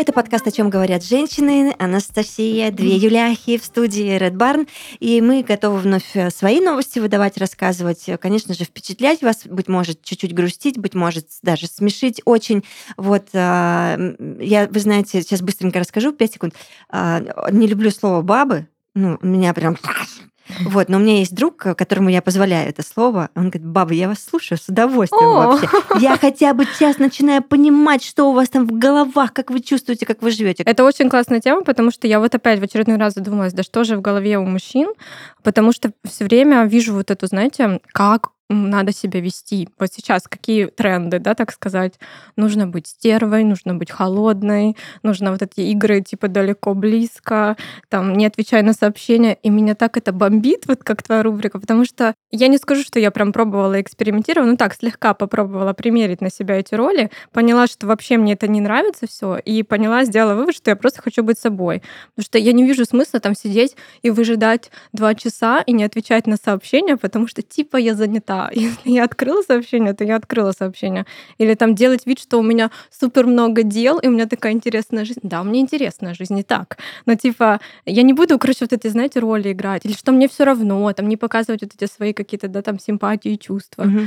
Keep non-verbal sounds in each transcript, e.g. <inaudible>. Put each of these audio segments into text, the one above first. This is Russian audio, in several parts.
Это подкаст «О чем говорят женщины». Анастасия, две Юляхи в студии Red Barn. И мы готовы вновь э, свои новости выдавать, рассказывать. Конечно же, впечатлять вас, быть может, чуть-чуть грустить, быть может, даже смешить очень. Вот, а, я, вы знаете, сейчас быстренько расскажу, 5 секунд. А, не люблю слово «бабы». Ну, меня прям вот, но у меня есть друг, которому я позволяю это слово. Он говорит, баба, я вас слушаю с удовольствием О! вообще. Я хотя бы сейчас начинаю понимать, что у вас там в головах, как вы чувствуете, как вы живете. Это очень классная тема, потому что я вот опять в очередной раз задумалась, да что же в голове у мужчин, потому что все время вижу вот эту, знаете, как надо себя вести. Вот сейчас какие тренды, да, так сказать? Нужно быть стервой, нужно быть холодной, нужно вот эти игры типа далеко-близко, там, не отвечай на сообщения. И меня так это бомбит, вот как твоя рубрика, потому что я не скажу, что я прям пробовала экспериментировать, ну так, слегка попробовала примерить на себя эти роли, поняла, что вообще мне это не нравится все, и поняла, сделала вывод, что я просто хочу быть собой. Потому что я не вижу смысла там сидеть и выжидать два часа и не отвечать на сообщения, потому что типа я занята <laughs> если я открыла сообщение, то я открыла сообщение. Или там делать вид, что у меня супер много дел, и у меня такая интересная жизнь. Да, меня интересная жизнь, не так. Но типа я не буду, короче, вот эти, знаете, роли играть. Или что мне все равно, там не показывать вот эти свои какие-то, да, там симпатии и чувства. Угу.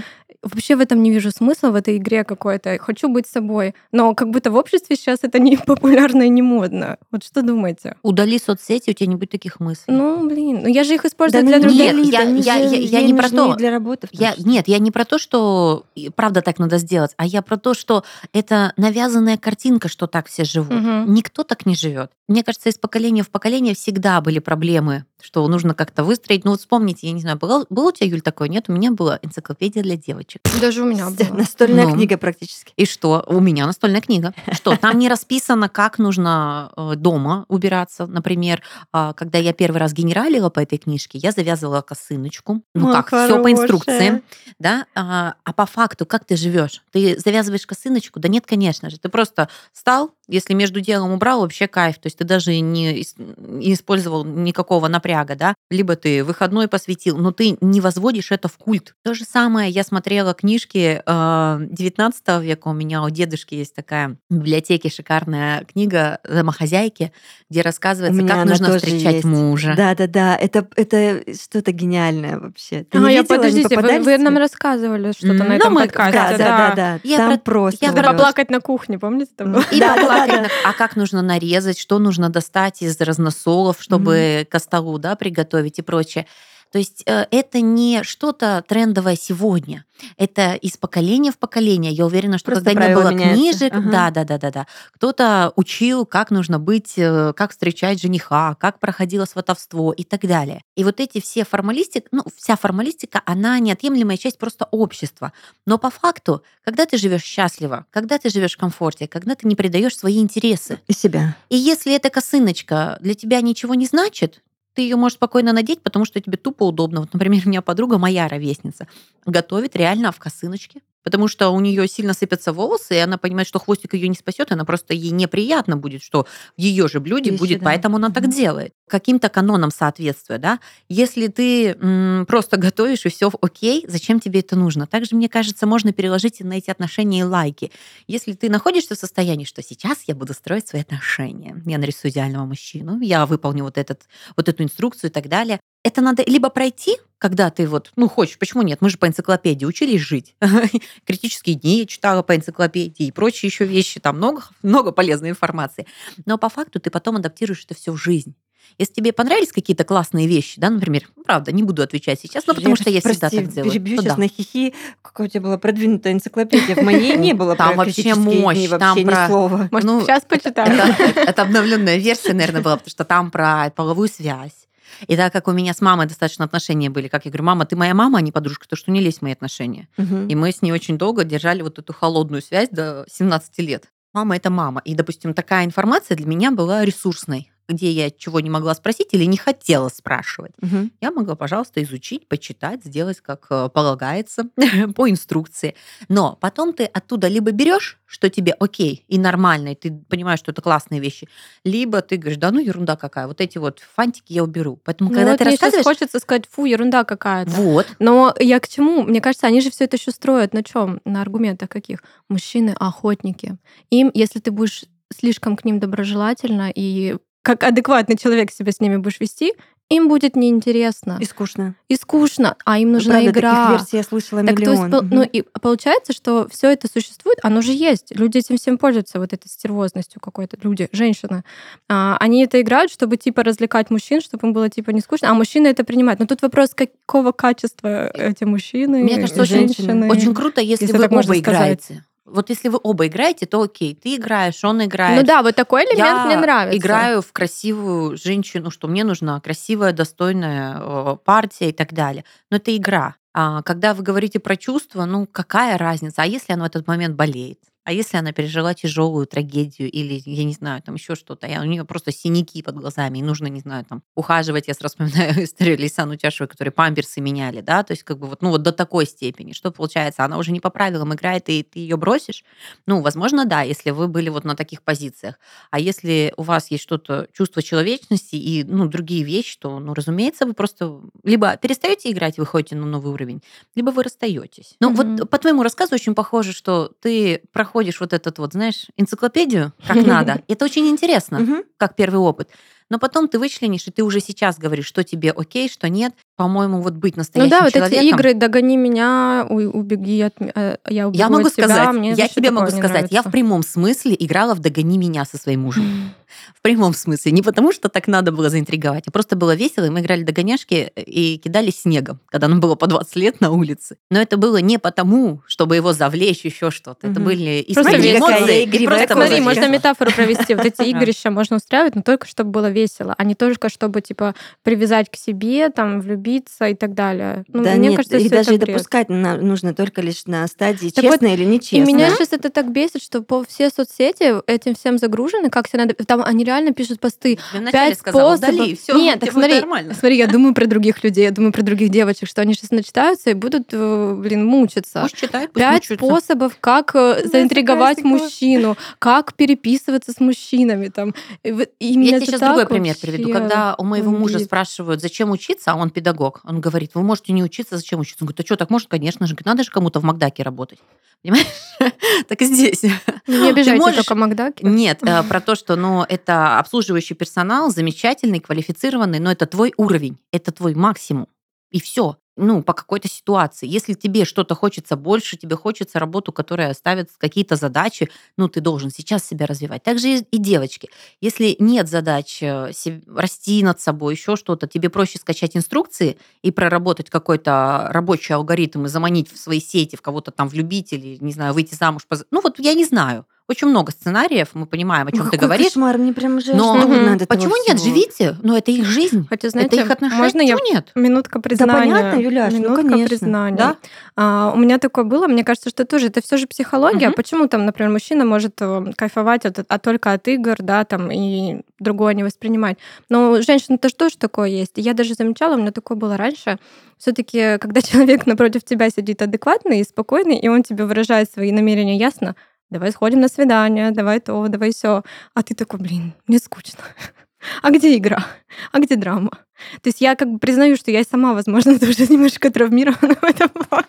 Вообще в этом не вижу смысла, в этой игре какой-то. Хочу быть собой. Но как будто в обществе сейчас это не <laughs> популярно и не модно. Вот что думаете? Удали соцсети, у тебя не будет таких мыслей. Ну, блин, ну я же их использую да, для других. Нет, я, я, я, я, я не про то. Для работы, я, нет, я не про то, что правда так надо сделать, а я про то, что это навязанная картинка, что так все живут. Угу. Никто так не живет. Мне кажется, из поколения в поколение всегда были проблемы что нужно как-то выстроить. Ну вот вспомните, я не знаю, было, было у тебя, Юль, такое? Нет, у меня была энциклопедия для девочек. Даже у меня была. Настольная ну, книга практически. И что? У меня настольная книга. Что? Там не расписано, как нужно э, дома убираться. Например, а, когда я первый раз генералила по этой книжке, я завязывала косыночку. Ну как, все по инструкции. Да? А, а по факту, как ты живешь? Ты завязываешь косыночку? Да нет, конечно же. Ты просто встал, если между делом убрал, вообще кайф. То есть ты даже не, не использовал никакого напряга, да? Либо ты выходной посвятил, но ты не возводишь это в культ. То же самое я смотрела книжки 19 э, века. У меня у дедушки есть такая в библиотеке шикарная книга «Домохозяйки», где рассказывается, как нужно встречать есть. мужа. Да-да-да, это, это что-то гениальное вообще. Ты а, я, видела, подождите, вы, вы нам рассказывали что-то на этом ну, подкасте. Да, да, да. да. Я Там про... просто... Я про плакать на кухне, помните? Там? И да, да, а как нужно нарезать, что нужно достать из разносолов, чтобы mm-hmm. к столу да, приготовить и прочее. То есть э, это не что-то трендовое сегодня, это из поколения в поколение. Я уверена, что Просто когда не было меняется. книжек, ага. да, да, да, да, да, кто-то учил, как нужно быть, э, как встречать жениха, как проходило сватовство и так далее. И вот эти все формалистики, ну, вся формалистика, она неотъемлемая часть просто общества. Но по факту, когда ты живешь счастливо, когда ты живешь в комфорте, когда ты не предаешь свои интересы. И себя. И если эта косыночка для тебя ничего не значит, ты ее можешь спокойно надеть, потому что тебе тупо удобно. Вот, например, <laughs> у меня подруга, моя ровесница, готовит реально в косыночке потому что у нее сильно сыпятся волосы, и она понимает, что хвостик ее не спасет, она просто ей неприятно будет, что в ее же блюде Вещи, будет, да. поэтому она так делает. Каким-то канонам соответствуя, да. Если ты м, просто <laughs> готовишь и все окей, зачем тебе это нужно? Также, мне кажется, можно переложить на эти отношения и лайки. Если ты находишься в состоянии, что сейчас я буду строить свои отношения, я нарисую идеального мужчину, я выполню вот, этот, вот эту инструкцию и так далее, это надо либо пройти, когда ты вот, ну, хочешь, почему нет? Мы же по энциклопедии учились жить. <laughs> Критические дни я читала по энциклопедии и прочие еще вещи. Там много, много полезной информации. Но по факту ты потом адаптируешь это все в жизнь. Если тебе понравились какие-то классные вещи, да, например, ну, правда, не буду отвечать сейчас, но потому я, что я прости, всегда так делаю. перебью ну, сейчас да. на хихи. Какая у тебя была продвинутая энциклопедия? В моей не <laughs> было Там вообще мощь, там про... слова. Может, ну, сейчас почитаю. Это обновленная версия, наверное, была, потому что там про половую связь и так как у меня с мамой достаточно отношения были, как я говорю, мама, ты моя мама, а не подружка, то что не лезь в мои отношения. Угу. И мы с ней очень долго держали вот эту холодную связь до 17 лет. Мама это мама. И, допустим, такая информация для меня была ресурсной где я чего не могла спросить или не хотела спрашивать, угу. я могла, пожалуйста, изучить, почитать, сделать как э, полагается <laughs> по инструкции. Но потом ты оттуда либо берешь, что тебе окей и нормально, и ты понимаешь, что это классные вещи, либо ты говоришь, да ну ерунда какая, вот эти вот фантики я уберу. Поэтому ну, когда вот ты мне рассказываешь... хочется сказать, фу, ерунда какая-то. Вот. Но я к чему? Мне кажется, они же все это еще строят на чем? На аргументах каких? Мужчины охотники. Им, если ты будешь слишком к ним доброжелательно и как адекватный человек себя с ними будешь вести, им будет неинтересно. И скучно. И скучно, а им нужна Правда, игра. таких версий я слышала Так, то миллион. есть, пол- Мгм. ну и получается, что все это существует, оно же есть. Люди этим всем пользуются, вот этой стервозностью какой-то. Люди, женщины. А, они это играют, чтобы типа развлекать мужчин, чтобы им было типа не скучно, а мужчины это принимают. Но тут вопрос, какого качества эти мужчины, Мне кажется, очень- женщины. Очень круто, если, если вы оба сказать. Вот если вы оба играете, то окей, ты играешь, он играет. Ну да, вот такой элемент Я мне нравится. играю в красивую женщину, что мне нужна красивая, достойная э, партия и так далее. Но это игра. А когда вы говорите про чувства, ну какая разница? А если она в этот момент болеет? А если она пережила тяжелую трагедию или, я не знаю, там еще что-то, у нее просто синяки под глазами, и нужно, не знаю, там ухаживать. Я сразу вспоминаю <laughs> историю Лейсану Тяшевой, которые памперсы меняли, да, то есть как бы вот, ну вот до такой степени. Что получается? Она уже не по правилам играет, и ты ее бросишь? Ну, возможно, да, если вы были вот на таких позициях. А если у вас есть что-то, чувство человечности и ну, другие вещи, то, ну, разумеется, вы просто либо перестаете играть, выходите на новый уровень, либо вы расстаетесь. Ну, Мгм. вот по твоему рассказу очень похоже, что ты проходишь вот этот вот, знаешь, энциклопедию как надо. <laughs> Это очень интересно, как первый опыт. Но потом ты вычленишь, и ты уже сейчас говоришь, что тебе окей, что нет. По-моему, вот быть Ну настоящим да, вот человеком... эти игры «Догони меня», «Убеги от м- э, я убегу Я могу от тебя», сказать, мне я тебе могу сказать, я в нравится. прямом смысле играла в «Догони меня» со своим мужем. В прямом смысле. Не потому, что так надо было заинтриговать, а просто было весело, и мы играли в догоняшки и кидались снегом, когда нам было по 20 лет на улице. Но это было не потому, чтобы его завлечь, еще что-то. Это были Просто истинные весело. эмоции. и просто Так смотри, Просто можно метафору провести. Вот эти <laughs> игрища можно устраивать, но только чтобы было весело, а не только чтобы, типа, привязать к себе, там, влюбиться и так далее. Ну, да мне нет, кажется, их даже это бред. допускать на- нужно только лишь на стадии Так вот, честно или И нечестно. меня сейчас это так бесит, что по все соцсети этим всем загружены, как себе надо... Там они реально пишут посты. Я Пять сказала, способов. удали, все, Нет, так смотри, смотри, я думаю про других людей, я думаю про других девочек, что они сейчас начитаются и будут, э, блин, мучиться. Пусть читают, пусть Пять мучаются. способов, как э, Да, заинтриговать мужчину, как переписываться с мужчинами. Там. И вот- и Я тебе сейчас другой пример приведу. Когда у моего мужа спрашивают, зачем учиться, а он педагог, он говорит, вы можете не учиться, зачем учиться? Он говорит, а что, так может, конечно же. Говорит, Надо же кому-то в Макдаке работать. Понимаешь? <laughs> Так и здесь. Не обижайте можешь- только Макдаки. Нет, э, про то, что ну, это обслуживающий персонал, замечательный, квалифицированный, но это твой уровень, это твой максимум. И все. Ну, по какой-то ситуации. Если тебе что-то хочется больше, тебе хочется работу, которая ставит какие-то задачи, ну, ты должен сейчас себя развивать. Также и девочки. Если нет задач э, расти над собой, еще что-то, тебе проще скачать инструкции и проработать какой-то рабочий алгоритм и заманить в свои сети, в кого-то там влюбить или, не знаю, выйти замуж. Ну, вот я не знаю. Очень много сценариев, мы понимаем, о чем ты говоришь. кошмар, мне прям уже Но от этого почему нет? всего. Живите. Но это их жизнь. Хотя, это знаете, их отношения. можно я нет? Минутка признания. понятно, Юляш, ну, Минутка конечно. признания. Да? А, у меня такое было, мне кажется, что тоже это все же психология. Мгм. Почему там, например, мужчина может э, кайфовать от, а только от игр, да, там и другое не воспринимать. Но у женщин тоже тоже такое есть. И Я даже замечала, у меня такое было раньше. Все-таки, когда <laughs> человек напротив тебя сидит адекватный и спокойный, и он тебе выражает свои намерения ясно, давай сходим на свидание, давай то, давай все. А ты такой, блин, мне скучно. <laughs> А где игра? А где драма? То есть я как бы признаю, что я сама, возможно, <laughs> тоже немножко травмирована в этом плане.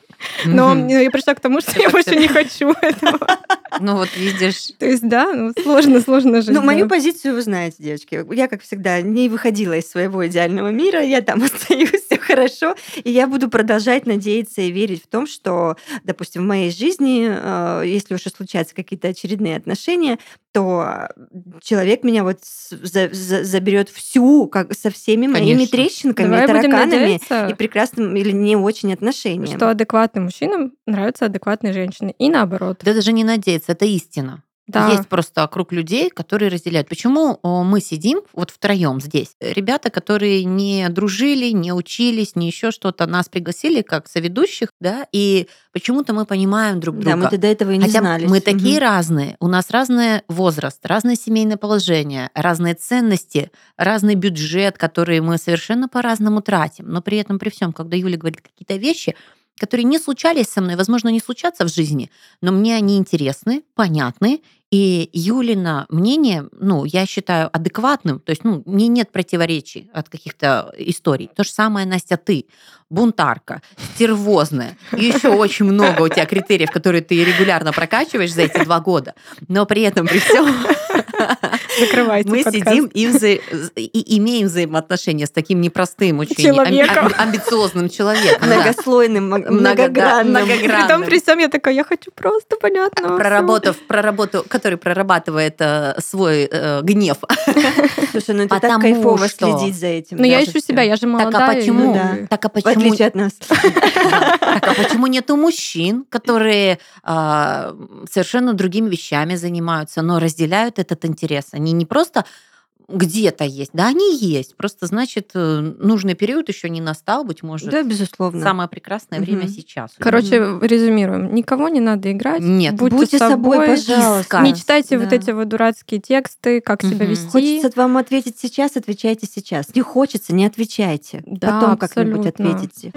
Но Мгм. я пришла к тому, что я больше не хочу этого. <laughs> Ну вот видишь, То есть, да, ну сложно, сложно жить. Ну, мою позицию вы знаете, девочки. Я, как всегда, не выходила из своего идеального мира, я там <laughs> остаюсь, все хорошо. И я буду продолжать надеяться и верить в том, что, допустим, в моей жизни, э, если уж и случаются какие-то очередные отношения, то человек меня вот заберет всю, как со всеми моими Конечно. трещинками, Давай тараканами и прекрасным или не очень отношением. что адекватным мужчинам нравятся адекватные женщины. И наоборот. да даже не надеяться, это истина. Да. Есть просто круг людей, которые разделяют. Почему о, мы сидим вот втроем здесь? Ребята, которые не дружили, не учились, не еще что-то, нас пригласили как соведущих, да, и почему-то мы понимаем друг друга. Да, мы до этого и не Хотя знали. мы такие разные, у нас разный возраст, разное семейное положение, разные ценности, разный бюджет, который мы совершенно по-разному тратим. Но при этом, при всем, когда Юля говорит какие-то вещи, которые не случались со мной, возможно, не случатся в жизни, но мне они интересны, понятны, и Юлина мнение, ну, я считаю адекватным, то есть, ну, мне нет противоречий от каких-то историй. То же самое, Настя, ты. Бунтарка, стервозная. И еще очень много у тебя критериев, которые ты регулярно прокачиваешь за эти два года. Но при этом, при всем, Закрывайте мы подкаст. сидим и, вза- и имеем взаимоотношения с таким непростым, очень Человеком. амби- амбициозным человеком. Многослойным, многогранным. многогранным. При том, при всем я такая, я хочу просто понятно. проработав, проработав, который прорабатывает э, свой э, гнев. Слушай, ну это так кайфово что- следить за этим. Но я даже ищу себя, я же Так молодая. а почему? ну да. Так а почему? Отличие от нас. Так а почему нету мужчин, которые а, совершенно другими вещами занимаются, но разделяют этот интерес? Они не просто где-то есть, да, они есть. Просто значит э, нужный период еще не настал, быть может. Да, безусловно. Самое прекрасное время Мгм. сейчас. Короче, резюмируем. Никого не надо играть. Нет. Будьте, Будьте собой, пожалуйста. искать. Не читайте вот Да. эти вот дурацкие тексты, как себя Мгм. вести. Хочется вам ответить сейчас, отвечайте сейчас. Не хочется, не отвечайте. Да, Потом как-нибудь ответите.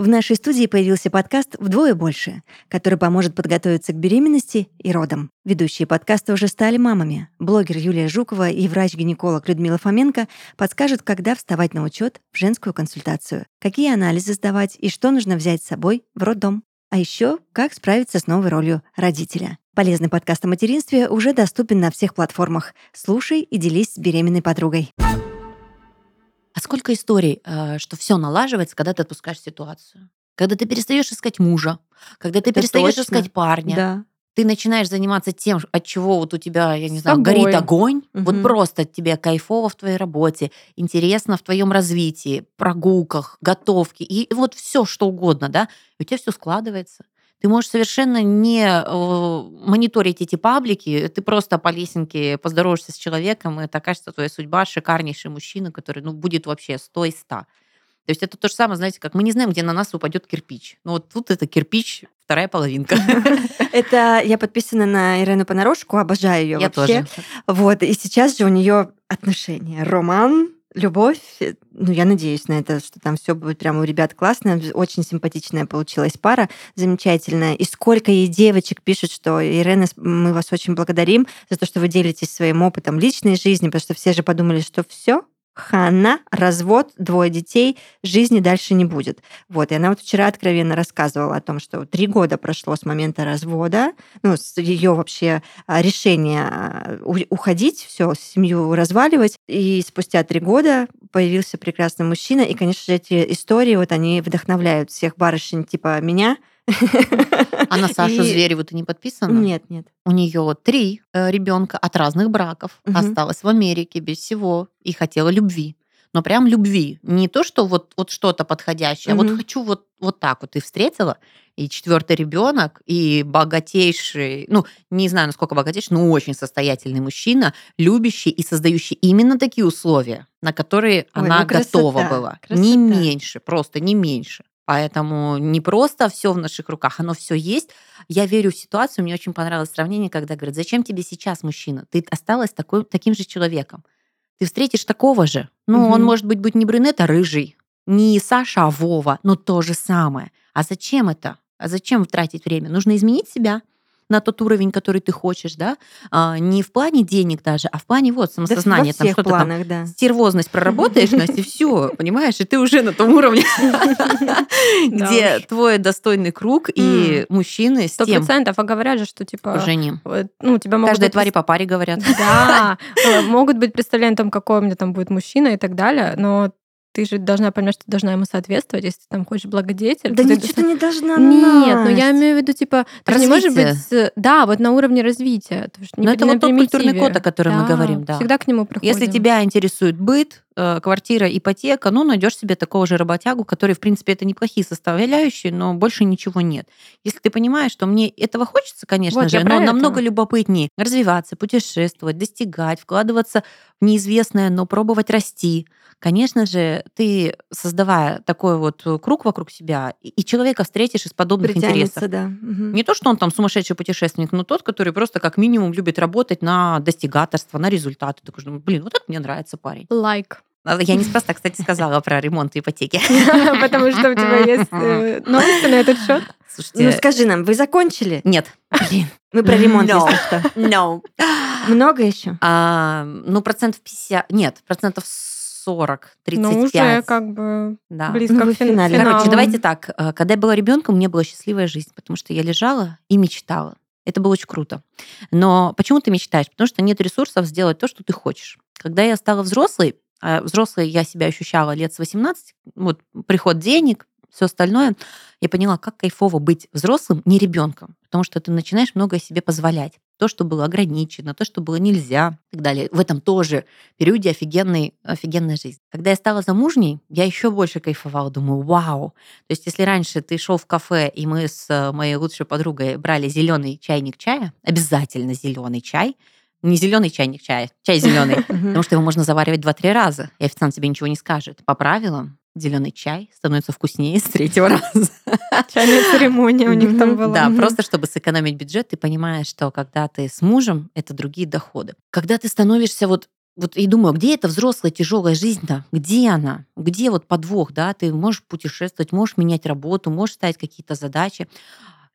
В нашей студии появился подкаст «Вдвое больше», который поможет подготовиться к беременности и родам. Ведущие подкаста уже стали мамами. Блогер Юлия Жукова и врач-гинеколог Людмила Фоменко подскажут, когда вставать на учет в женскую консультацию, какие анализы сдавать и что нужно взять с собой в роддом. А еще как справиться с новой ролью родителя. Полезный подкаст о материнстве уже доступен на всех платформах. Слушай и делись с беременной подругой. А сколько историй, э, что все налаживается, когда ты отпускаешь ситуацию? Когда ты перестаешь искать мужа, когда ты Это перестаешь точно. искать парня, Да. ты начинаешь заниматься тем, от чего вот у тебя, я не С знаю, собой. горит огонь, вот Мгм. просто тебе кайфово в твоей работе, интересно в твоем развитии, прогулках, готовке, и вот все что угодно, да, и у тебя все складывается. Ты можешь совершенно не э, мониторить эти паблики, ты просто по лесенке поздороваешься с человеком, и это окажется твоя судьба, шикарнейший мужчина, который ну, будет вообще 100 из 100. То есть это то же самое, знаете, как мы не знаем, где на нас упадет кирпич. Ну вот тут это кирпич, вторая половинка. <laughs> Это я подписана на Ирену Понарошку, обожаю ее Я вообще. тоже. Вот, и сейчас же у нее отношения. Роман, любовь. э, Ну, я надеюсь на это, что там все будет прямо у ребят классно. Очень симпатичная получилась пара, замечательная. И сколько ей девочек пишут, что Ирена, мы вас очень благодарим за то, что вы делитесь своим опытом личной жизни, потому что все же подумали, что все, хана, развод, двое детей, жизни дальше не будет. Вот, и она вот вчера откровенно рассказывала о том, что три года прошло с момента развода, ну, с ее вообще а, решения а, уходить, все, семью разваливать. И спустя три года появился прекрасный мужчина. И, конечно же, эти истории, вот они вдохновляют всех барышень типа меня. А на Сашу И- Звереву ты не подписана? Нет, нет. У нее три ребенка от разных браков. Мгм. Осталась в Америке без всего и хотела любви. Но прям любви. Не то, что вот, вот что-то подходящее, а вот хочу вот, вот так вот. И встретила, и четвертый ребенок, и богатейший, ну, не знаю, насколько богатейший, но очень состоятельный мужчина, любящий и создающий именно такие условия, на которые Ой, она ну красота, готова была. красота. Не меньше, просто не меньше. Поэтому не просто все в наших руках, оно все есть. Я верю в ситуацию. Мне очень понравилось сравнение, когда говорят, зачем тебе сейчас мужчина? Ты осталась такой, таким же человеком. Ты встретишь такого же. Ну, он Мгм. может быть, быть не брюнет, а рыжий. Не Саша, а Вова, но то же самое. А зачем это? А зачем тратить время? Нужно изменить себя на тот уровень, который ты хочешь, да? А, не в плане денег даже, а в плане вот Да самосознания. во там что-то там да. стервозность проработаешь, Настя, все, <laughs> понимаешь, и ты уже на том уровне, <laughs> где твой достойный круг и мужчины с тем процентов. А говорят же, что типа... уже не. э, Ну, тебя могут Каждой твари по паре говорят. Да, э, могут быть представления там, какой у меня там будет мужчина и так далее, но ты же должна понимать, что ты должна ему соответствовать, если ты там хочешь благодетель. Да ты ничего ты должна- не должна, Нет, ну я имею в виду, типа, ты не можешь быть... Да, вот на уровне развития. не Но это вот тот культурный код, о котором мы говорим, да. Всегда к нему приходим. Если тебя интересует быт, квартира, ипотека, ну, найдешь себе такого же работягу, который, в принципе, это неплохие составляющие, но больше ничего нет. Если ты понимаешь, что мне этого хочется, конечно Вот, же, но это. намного любопытнее развиваться, путешествовать, достигать, вкладываться в неизвестное, но пробовать расти. Конечно же, ты, создавая такой вот круг вокруг себя, и человека встретишь из подобных Притянется, интересов. да. Мгм. Не то, что он там сумасшедший путешественник, но тот, который просто как минимум любит работать на достигаторство, на результаты. Такой, думаю, блин, вот это мне нравится парень. Лайк. А Я неспроста, кстати, сказала про ремонт ипотеки. <laughs> Потому что у тебя есть э, новости на этот счет. Слушайте, Ну скажи нам, вы закончили? нет. Блин. Мы про ремонт, No. если что. No. Много еще? А, ну, процентов 50... Нет, процентов 40, 35. Ну, уже как бы да. близко Ну, к фин- финале. финалу. Короче, давайте так. э, Когда я была ребенком, у меня была счастливая жизнь, потому что я лежала и мечтала. Это было очень круто. Но почему ты мечтаешь? Потому что нет ресурсов сделать то, что ты хочешь. Когда я стала взрослой, а взрослой я себя ощущала лет с 18, вот приход денег, все остальное, я поняла, как кайфово быть взрослым, не ребенком, потому что ты начинаешь многое себе позволять. То, что было ограничено, то, что было нельзя и так далее. В этом тоже периоде офигенной, офигенная жизнь. Когда я стала замужней, я еще больше кайфовала. Думаю, вау. То есть, если раньше ты шел в кафе, и мы с э, моей лучшей подругой брали зеленый чайник чая, обязательно зеленый чай, не зеленый чайник чая, чай зеленый, <laughs> потому что его можно заваривать 2-3 раза, и официант тебе ничего не скажет. По правилам, зеленый чай становится вкуснее с третьего <laughs> раза. Чайная церемония у них там была. Да, просто чтобы сэкономить бюджет, ты понимаешь, что когда ты с мужем, это другие доходы. Когда ты становишься вот вот и думаю, где эта взрослая тяжелая жизнь-то? Где она? Где вот подвох, да? Ты можешь путешествовать, можешь менять работу, можешь ставить какие-то задачи.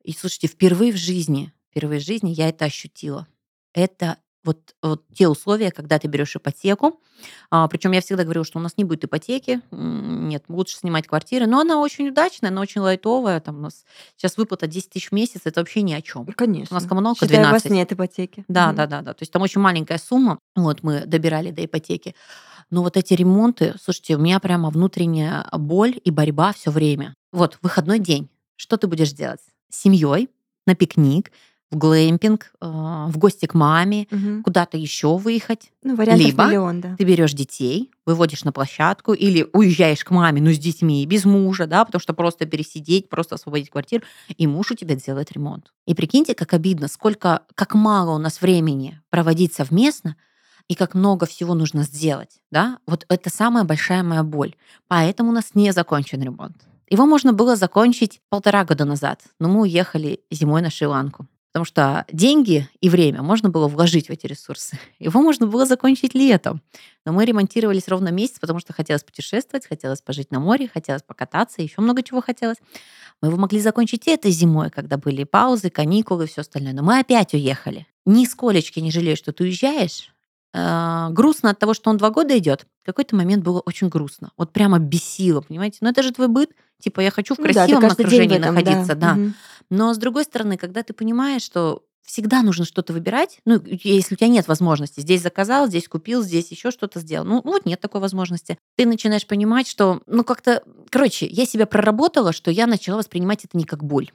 И слушайте, впервые в жизни, впервые в жизни я это ощутила. Это вот, вот те условия, когда ты берешь ипотеку. А, причем я всегда говорила, что у нас не будет ипотеки. Нет, лучше снимать квартиры. Но она очень удачная, она очень лайтовая. Там у нас сейчас выплата 10 тысяч в месяц, это вообще ни о чем. Конечно. У нас коммуналка Считай, у вас 12. нет ипотеки. Да, Мгм. да, да, да. То есть там очень маленькая сумма. Вот мы добирали до ипотеки. Но вот эти ремонты, слушайте, у меня прямо внутренняя боль и борьба все время. Вот выходной день. Что ты будешь делать? С семьей на пикник, в глэмпинг, э, в гости к маме, Мгм. куда-то еще выехать. Ну, вариантов Либо миллион, да. Ты берешь детей, выводишь на площадку или уезжаешь к маме, ну, с детьми, без мужа, да, потому что просто пересидеть, просто освободить квартиру, и муж у тебя делает ремонт. И прикиньте, как обидно, сколько, как мало у нас времени проводить совместно, и как много всего нужно сделать, да, вот это самая большая моя боль. Поэтому у нас не закончен ремонт. Его можно было закончить полтора года назад, но мы уехали зимой на Шри-Ланку. Потому что деньги и время можно было вложить в эти ресурсы. <laughs> Его можно было закончить летом. Но мы ремонтировались ровно месяц, потому что хотелось путешествовать, хотелось пожить на море, хотелось покататься, еще много чего хотелось. Мы его могли закончить этой зимой, когда были паузы, каникулы и все остальное. Но мы опять уехали. Нисколечки не жалею, что ты уезжаешь. Э, грустно от того, что он два года идет. В какой-то момент было очень грустно. Вот прямо бесило, понимаете? Но это же твой быт. Типа, я хочу в Ну да, красивом день в окружении этом, находиться, да. Мгм. Но с другой стороны, когда ты понимаешь, что всегда нужно что-то выбирать, ну, если у тебя нет возможности, здесь заказал, здесь купил, здесь еще что-то сделал. Ну, вот нет такой возможности. Ты начинаешь понимать, что, ну, как-то, короче, я себя проработала, что я начала воспринимать это не как боль.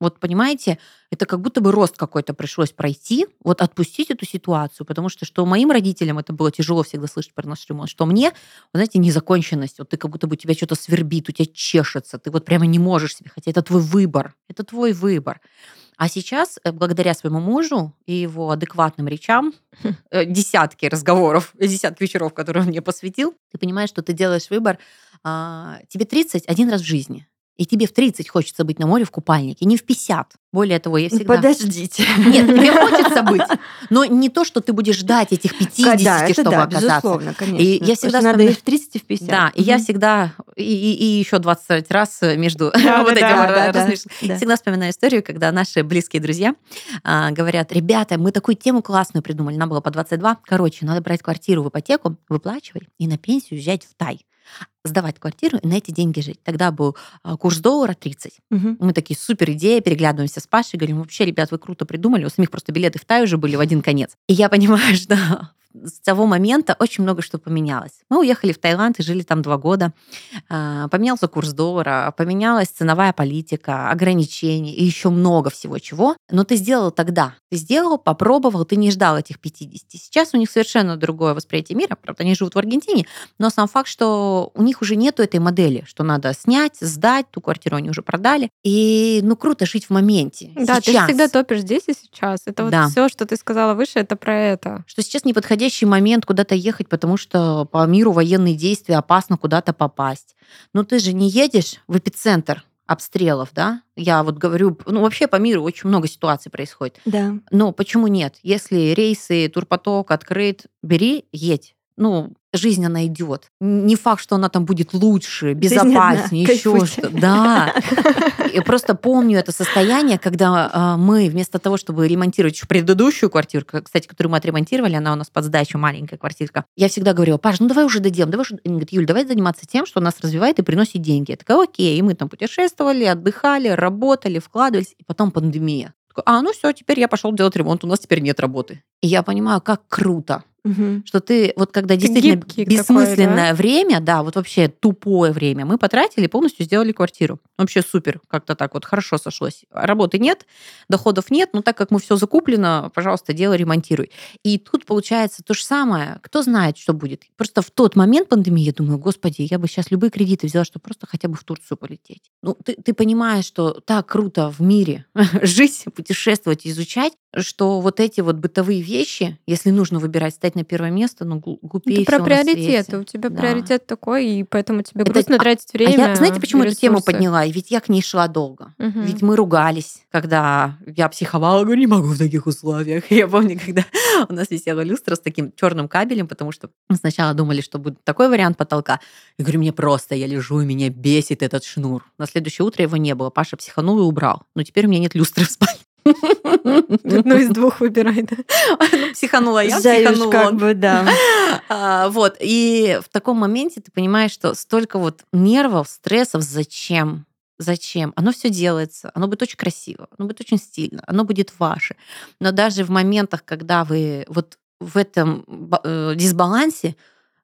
Вот понимаете, это как будто бы рост какой-то пришлось пройти, вот отпустить эту ситуацию, потому что что моим родителям это было тяжело всегда слышать про наш ремонт, что мне, вы знаете, незаконченность, вот ты как будто бы у тебя что-то свербит, у тебя чешется, ты вот прямо не можешь себе, хотя это твой выбор, это твой выбор. А сейчас, э, благодаря своему мужу и его адекватным речам, <laughs> э, десятки разговоров, <laughs> десятки вечеров, которые он мне посвятил, ты понимаешь, что ты делаешь выбор. а, Тебе 30 один раз в жизни. И тебе в 30 хочется быть на море в купальнике, не в 50. Более того, я всегда... Подождите. <laughs> Нет, тебе хочется быть, но не то, что ты будешь ждать этих 50, Да, это чтобы да, оказаться. безусловно, конечно. И я всегда надо и в 30, и в 50. Да, и я всегда, и, и- и еще 20 раз между <laughs> Да, вот да, этим да, ра- да. Всегда вспоминаю историю, когда наши близкие друзья а, говорят, ребята, мы такую тему классную придумали, нам было по 22. Короче, надо брать квартиру в ипотеку, выплачивать и на пенсию уезжать в Тай. Сдавать квартиру и на эти деньги жить. Тогда был а, курс доллара 30. Мгм. Мы такие, супер идея, переглядываемся с Пашей, говорим, вообще, ребят, вы круто придумали, у самих просто билеты в Тай уже были в один конец. И я понимаю, <laughs> что с того момента очень много что поменялось. Мы уехали в Таиланд и жили там два года. А, Поменялся курс доллара, поменялась ценовая политика, ограничения и еще много всего чего. Но ты сделал тогда. Ты сделал, попробовал, ты не ждал этих 50. Сейчас у них совершенно другое восприятие мира. Правда, они живут в Аргентине, но сам факт, что у них уже нету этой модели, что надо снять, сдать, ту квартиру они уже продали. И ну круто жить в моменте. Да, ты сейчас. всегда топишь здесь и сейчас. Это Да. вот все, что ты сказала выше, это про это. что сейчас неподходящий момент куда-то ехать, потому что по миру военные действия опасно куда-то попасть. Но ты же не едешь в эпицентр обстрелов, да? Я вот говорю, ну вообще по миру очень много ситуаций происходит. Да. Но почему нет? Если рейсы, турпоток открыт, бери, едь. Ну, жизнь она идет. Не факт, что она там будет лучше, безопаснее, еще кайфуйте. что. Да. <laughs> Я просто помню это состояние, когда а, мы вместо того, чтобы ремонтировать еще предыдущую квартиру, кстати, которую мы отремонтировали, она у нас под сдачу маленькая квартирка, я всегда говорила, Паш, ну давай уже доделаем, давай уже... Они говорят, Юль, давай заниматься тем, что нас развивает и приносит деньги. Я такая, окей. И мы там путешествовали, отдыхали, работали, вкладывались. И потом пандемия. А, ну все, теперь я пошел делать ремонт, у нас теперь нет работы. И я понимаю, как круто, Мгм. что ты вот когда действительно гибкий такой, бессмысленное время, да, вот вообще тупое время, мы потратили, полностью сделали квартиру. Вообще супер, как-то так вот хорошо сошлось. Работы нет, доходов нет, но так как мы все закуплено, пожалуйста, делай, ремонтируй. И тут получается то же самое. Кто знает, что будет. Просто в тот момент пандемии я думаю, господи, я бы сейчас любые кредиты взяла, чтобы просто хотя бы в Турцию полететь. Ну, ты, ты понимаешь, что так круто в мире <laughs> жить, путешествовать, изучать, что вот эти вот бытовые вещи, если нужно выбирать, стать на первое место, ну, глу- глупее Это про приоритеты. У тебя Да. приоритет такой, и поэтому тебе Это- грустно а- тратить А время. я, знаете, почему эту тему подняла? Ведь я к ней шла долго. Мгм. Ведь мы ругались, когда я психовала, говорю, не могу в таких условиях. <laughs> Я помню, когда у нас висела люстра с таким черным кабелем, потому что мы сначала думали, что будет такой вариант потолка. Я говорю, мне просто, я лежу, и меня бесит этот шнур. На следующее утро его не было. Паша психанул и убрал. Но теперь у меня нет люстры в спальне. <laughs> Одну из двух выбирай, да. Ну, Психанула я, Заюш, психанул как бы, да. <laughs> А, Вот. И в таком моменте ты понимаешь, что столько вот нервов, стрессов, зачем? Зачем? Оно все делается, оно будет очень красиво, оно будет очень стильно, оно будет ваше. Но даже в моментах, когда вы вот в этом э, дисбалансе,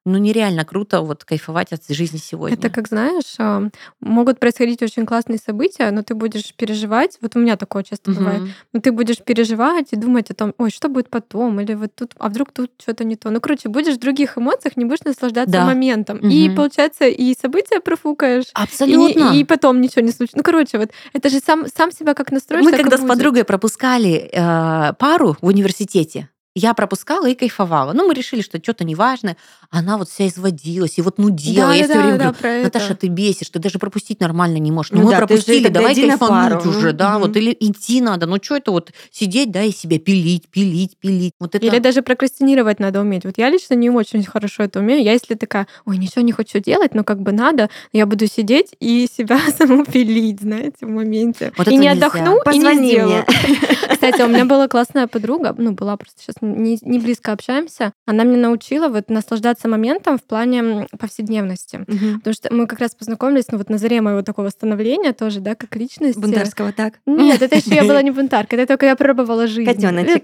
ну нереально круто вот кайфовать от жизни сегодня. Это как знаешь, а, могут происходить очень классные события, но ты будешь переживать. Вот у меня такое часто Мгм. бывает. Но ты будешь переживать и думать о том, ой, что будет потом, или вот тут, а вдруг тут что-то не то. Ну, короче, будешь в других эмоциях, не будешь наслаждаться Да. моментом. И Мгм. получается, и события профукаешь. И, Абсолютно. и потом ничего не случится. Ну, короче, вот это же сам, сам себя как настроишь, Мы и когда с подругой пропускали э, пару в университете, я пропускала и кайфовала. Ну, мы решили, что что-то неважное. Она вот вся изводилась и вот нудела. Да, я да, все время да, говорю, про это. Наташа, ты бесишь, ты даже пропустить нормально не можешь. Ну, Ну мы да, же пропустили, тогда давай кайфануть уже, да, Мгм. вот, или идти надо. Ну, что это вот сидеть, да, и себя пилить, пилить, пилить. Вот это... Или даже прокрастинировать надо уметь. Вот я лично не очень хорошо это умею. Я если такая, ой, ничего не хочу делать, но как бы надо, я буду сидеть и себя <laughs> саму пилить, знаете, в моменте. Вот и не нельзя. отдохну, и не Позвони сделаю. мне. Кстати, у меня была классная подруга, ну, была просто сейчас не, не близко общаемся. Она меня научила вот наслаждаться моментом в плане повседневности. Мгм. Потому что мы как раз познакомились, ну, вот на заре моего такого становления тоже, да, как личности. Бунтарского так. Нет, это еще я была не бунтарка, это только я пробовала жизнь.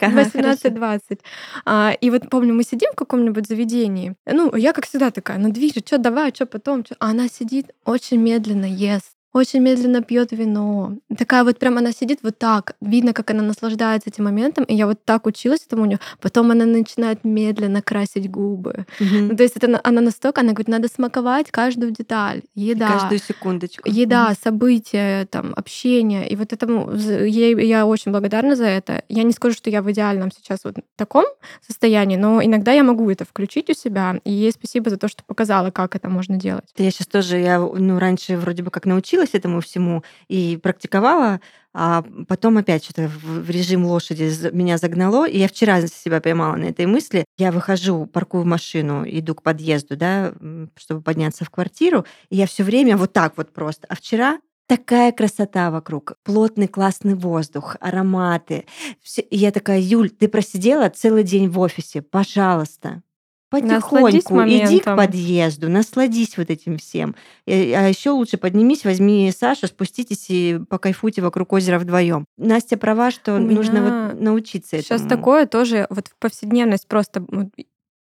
Ага, 18-20. А, и вот помню, мы сидим в каком-нибудь заведении. Ну, я как всегда такая, ну движет, что давай, что потом. чё?» А она сидит очень медленно, ест. Очень медленно пьет вино. Такая вот прям она сидит вот так. Видно, как она наслаждается этим моментом. И я вот так училась этому у нее. Потом она начинает медленно красить губы. Мгм. Ну, то есть это на- она настолько, она говорит, надо смаковать каждую деталь. Еда, Каждую секундочку. еда, события, там, общение. И вот этому ей я очень благодарна за это. Я не скажу, что я в идеальном сейчас вот таком состоянии, но иногда я могу это включить у себя. И ей спасибо за то, что показала, как это можно делать. Я сейчас тоже, я ну, раньше вроде бы как научилась этому всему и практиковала, а потом опять что-то в режим лошади меня загнало, и я вчера себя поймала на этой мысли. Я выхожу, паркую машину, иду к подъезду, да, чтобы подняться в квартиру, и я все время вот так вот просто. А вчера такая красота вокруг, плотный классный воздух, ароматы. Всё- И я такая, Юль, ты просидела целый день в офисе, пожалуйста, потихоньку иди к подъезду, насладись вот этим всем. И- А еще лучше поднимись, возьми Сашу, спуститесь и покайфуйте вокруг озера вдвоем. Настя права, что У нужно вот научиться Сейчас этому. такое тоже, вот в повседневность просто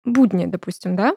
будни, допустим, да.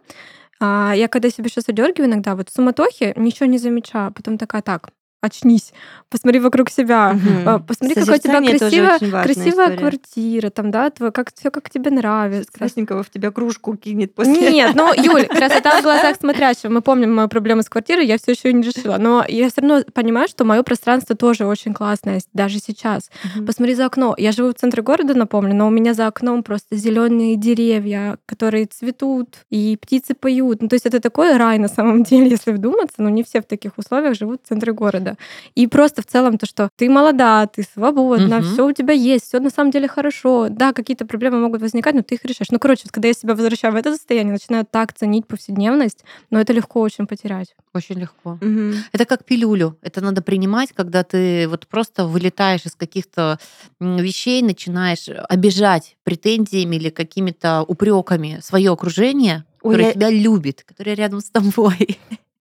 А я когда себе сейчас одергиваю иногда, вот в суматохе ничего не замечаю, потом такая, так, очнись, посмотри вокруг себя, а, посмотри, какая у тебя красивая, красивая история. квартира, там, да, твой, как все как тебе нравится. Красненького в тебя кружку кинет после. Нет, ну, Юль, <laughs> красота в глазах смотрящего. Мы помним мою проблему с квартирой, я все еще не решила. Но я все равно понимаю, что мое пространство тоже очень классное, даже сейчас. Мгм. Посмотри за окно. Я живу в центре города, напомню, но у меня за окном просто зеленые деревья, которые цветут, и птицы поют. Ну, то есть это такой рай на самом <laughs> деле, если вдуматься, но не все в таких условиях живут в центре города. Года. И просто в целом то, что ты молода, ты свободна, Мгм. все у тебя есть, все на самом деле хорошо. Да, какие-то проблемы могут возникать, но ты их решаешь. Ну, короче, вот когда я себя возвращаю в это состояние, начинаю так ценить повседневность, но это легко очень потерять. Очень легко. Мгм. Это как пилюлю. Это надо принимать, когда ты вот просто вылетаешь из каких-то вещей, начинаешь обижать претензиями или какими-то упреками свое окружение, Ой, которое я- тебя любит, которое рядом с тобой.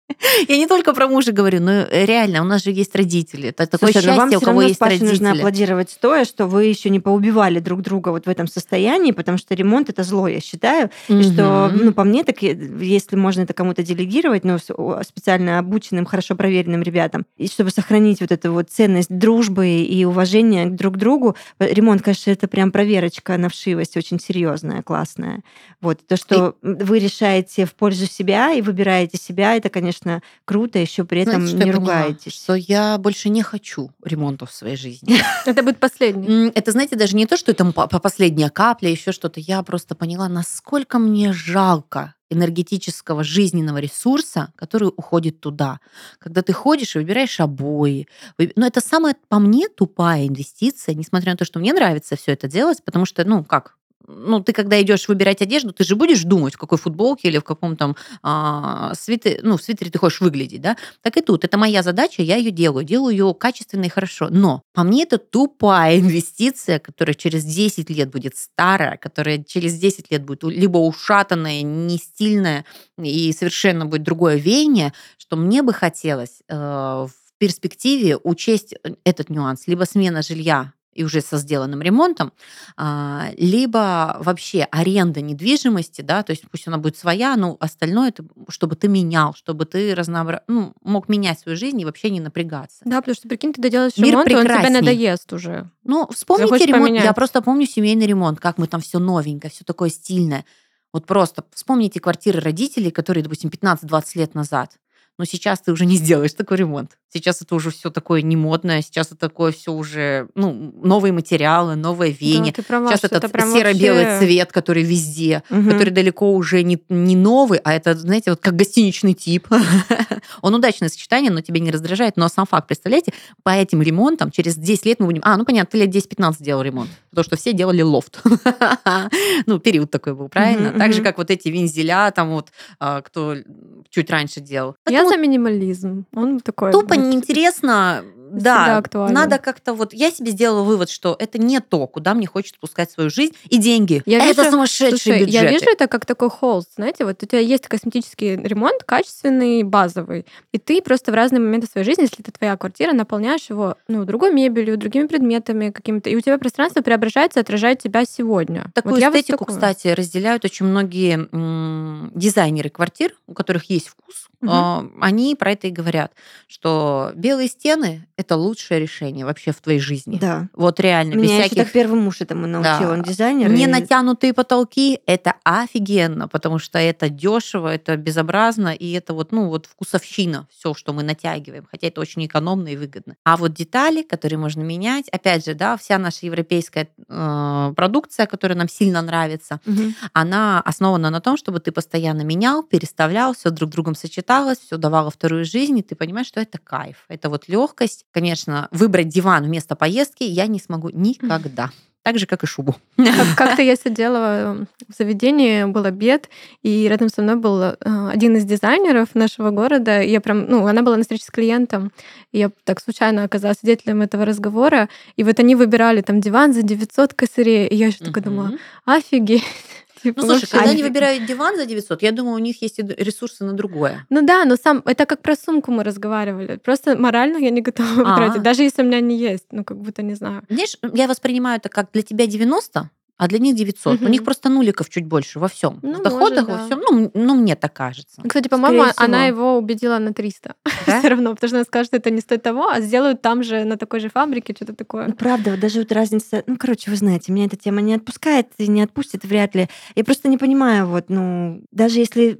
<laughs> Я не только про мужа говорю, но реально, у нас же есть родители. Это такое Слушай, но вам счастье, у все кого есть нужно родители. аплодировать стоя, что вы еще не поубивали друг друга вот в этом состоянии, потому что ремонт это зло, я считаю. И что, ну, по мне, так, и- если можно это кому-то делегировать, ну, с- о- специально обученным, хорошо проверенным ребятам, и чтобы сохранить вот эту вот ценность дружбы и уважения друг к другу, э, ремонт, конечно, это прям проверочка на вшивость очень серьезная, классная. Вот то, что вы решаете в пользу себя и выбираете себя, это, конечно, круто, еще при этом Знаете, что не поняла? ругаетесь. Что я больше не хочу ремонтов в своей жизни. <laughs> Это будет последний. Это, знаете, даже не то, что это по по- последняя капля, еще что-то. Я просто поняла, насколько мне жалко энергетического жизненного ресурса, который уходит туда. Когда ты ходишь и выбираешь обои. вы- Ну, это самая, по мне, тупая инвестиция, несмотря на то, что мне нравится все это делать, потому что, ну, как, ну, ты когда идешь выбирать одежду, ты же будешь думать, в какой футболке или в каком там а, свитере, ну, в свитере ты хочешь выглядеть, да? Так и тут. Это моя задача, я ее делаю. Делаю ее качественно и хорошо. Но по мне это тупая <laughs> инвестиция, которая через 10 лет будет старая, которая через 10 лет будет либо ушатанная, не стильная и совершенно будет другое веяние, что мне бы хотелось э, в перспективе учесть э, этот нюанс. Либо смена жилья и уже со сделанным ремонтом, а, либо вообще аренда недвижимости, да, то есть пусть она будет своя, но остальное, это, чтобы ты менял, чтобы ты разнообра... ну, мог менять свою жизнь и вообще не напрягаться. Да, потому что, прикинь, ты доделаешь Мир ремонт, и он тебе прекрасней. надоест уже. Ну, вспомните Захочешь ремонт. поменять. Я просто помню семейный ремонт, как мы там все новенькое, все такое стильное. Вот просто вспомните квартиры родителей, которые, допустим, 15-20 лет назад. Но сейчас ты уже не сделаешь такой ремонт. Сейчас это уже все такое не модное, сейчас это такое все уже, ну, новые материалы, новое веяние. Да, права, сейчас этот это серо-белый вообще- цвет, который везде, Мгм. который далеко уже не, не новый, а это, знаете, вот как гостиничный тип. <laughs> Он удачное сочетание, но тебя не раздражает. Но сам факт, представляете, по этим ремонтам через 10 лет мы будем... А, ну понятно, ты лет 10-15 делал ремонт, потому что все делали лофт. <laughs> Ну, период такой был, правильно? Так же, как вот эти вензеля, там вот, а, кто чуть раньше делал. Я за минимализм. Он такой. Тупо неинтересно. Да, актуален. надо как-то вот... Я себе сделала вывод, что это не то, куда мне хочется пускать свою жизнь и деньги. Я это вижу- сумасшедшие Слушай, я бюджеты. вижу это как такой холст, знаете, вот у тебя есть косметический ремонт, качественный, базовый, и ты просто в разные моменты своей жизни, если это твоя квартира, наполняешь его ну, другой мебелью, другими предметами какими-то, и у тебя пространство преображается, отражает тебя сегодня. Такую Вот я вот эстетику, такое. кстати, разделяют очень многие м, дизайнеры квартир, у которых есть вкус. А, Они про это и говорят, что белые стены – это лучшее решение вообще в твоей жизни. Да. Вот реально, без Меня еще всяких так первый муж этому научил, Да. он дизайнер. Не и- натянутые потолки – это офигенно, потому что это дешево, это безобразно, и это вот, ну, вот вкусовщина, все, что мы натягиваем, хотя это очень экономно и выгодно. А вот детали, которые можно менять, опять же, да, вся наша европейская э, продукция, которая нам сильно нравится, Мгм. она основана на том, чтобы ты постоянно менял, переставлял, все друг с другом сочеталось, все давало вторую жизнь, и ты понимаешь, что это кайф. Это вот легкость. Конечно, выбрать диван вместо поездки я не смогу никогда. Так же, как и шубу. Как- <laughs> Как-то я сидела в заведении, был обед, и рядом со мной был э, один из дизайнеров нашего города. И я прям, ну, она была на встрече с клиентом, и я так случайно оказалась свидетелем этого разговора. И вот они выбирали там диван за 900 косарей. И я еще такая думала, офигеть. Типа, <laughs> Ну, слушай, когда они выбирают диван за 900, я думаю, у них есть ресурсы на другое. Ну да, но сам это как про сумку мы разговаривали. Просто морально я не готова <laughs> А. тратить, даже если у меня не есть. Ну, как будто не знаю. Знаешь, я воспринимаю это как для тебя 90, а для них 900. У Мгм. них просто нуликов чуть больше во всем. Ну, в доходах, может, во да. всем. Ну, ну, мне так кажется. Кстати, по-моему, Скорее она его убедила на 300. <laughs> Да? Все равно, потому что она скажет, что это не стоит того, а сделают там же, на такой же фабрике, что-то Ну, такое. правда, вот даже вот разница... Ну, короче, вы знаете, меня эта тема не отпускает и не отпустит вряд ли. Я просто не понимаю, вот, ну, даже если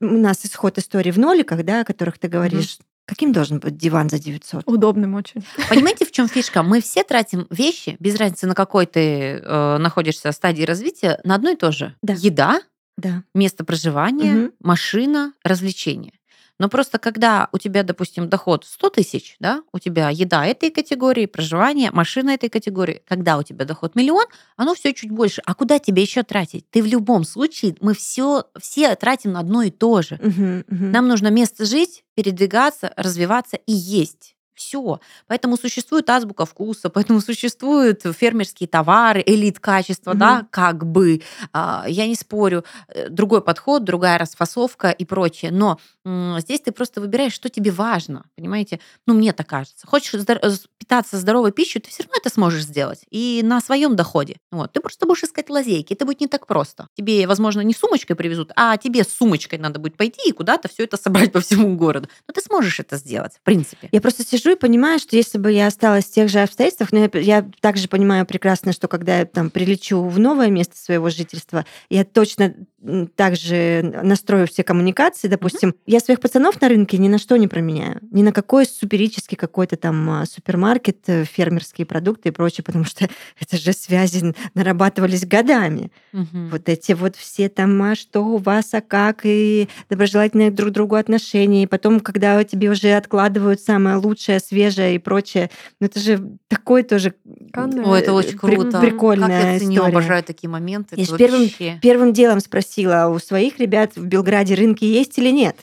у нас исход истории в ноликах, да, о которых ты говоришь, каким должен быть диван за 900? Удобным очень. Понимаете, в чем фишка? Мы все тратим вещи, без разницы, на какой ты э, находишься стадии развития, на одно и то же. Да. Еда, Да. место проживания, Мгм. машина, развлечения. Но просто когда у тебя, допустим, доход 100 тысяч, да, у тебя еда этой категории, проживание, машина этой категории, когда у тебя доход миллион, оно все чуть больше. А куда тебе еще тратить? Ты в любом случае, мы все, все тратим на одно и то же. Мгм, мгм. Нам нужно место жить, передвигаться, развиваться и есть. Все. Поэтому существует азбука вкуса, <laughs> поэтому существуют фермерские товары, элит качества, Мгм. да, как бы. А, Я не спорю. Э, Другой подход, другая расфасовка и прочее. Но здесь ты просто выбираешь, что тебе важно. Понимаете? Ну, мне так кажется. Хочешь здор- э, питаться здоровой пищей, ты все равно это сможешь сделать. И на своем доходе. Вот. Ты просто будешь искать лазейки. Это будет не так просто. Тебе, возможно, не сумочкой привезут, а тебе с сумочкой надо будет пойти и куда-то все это <laughs> собрать по всему городу. Но ты сможешь это сделать, в принципе. Я просто сижу и понимаю, что если бы я осталась в тех же обстоятельствах, но я, я также понимаю прекрасно, что когда я там прилечу в новое место своего жительства, я точно также настрою все коммуникации, допустим, я своих пацанов на рынке ни на что не променяю, ни на какой суперический какой-то там а, супермаркет, э, фермерские продукты и прочее, потому <laughs> что это же связи нарабатывались годами. Вот эти вот все там, а что у вас, а как, и доброжелательные друг к другу отношения. И потом, когда тебе уже откладывают самое лучшее, свежее и прочее, ну это же такой тоже. О, это очень при- круто. прикольная Как я ценю, история. обожаю такие моменты. Я Это ж первым- Первым делом спросила, а у своих ребят в Белграде рынки есть или нет?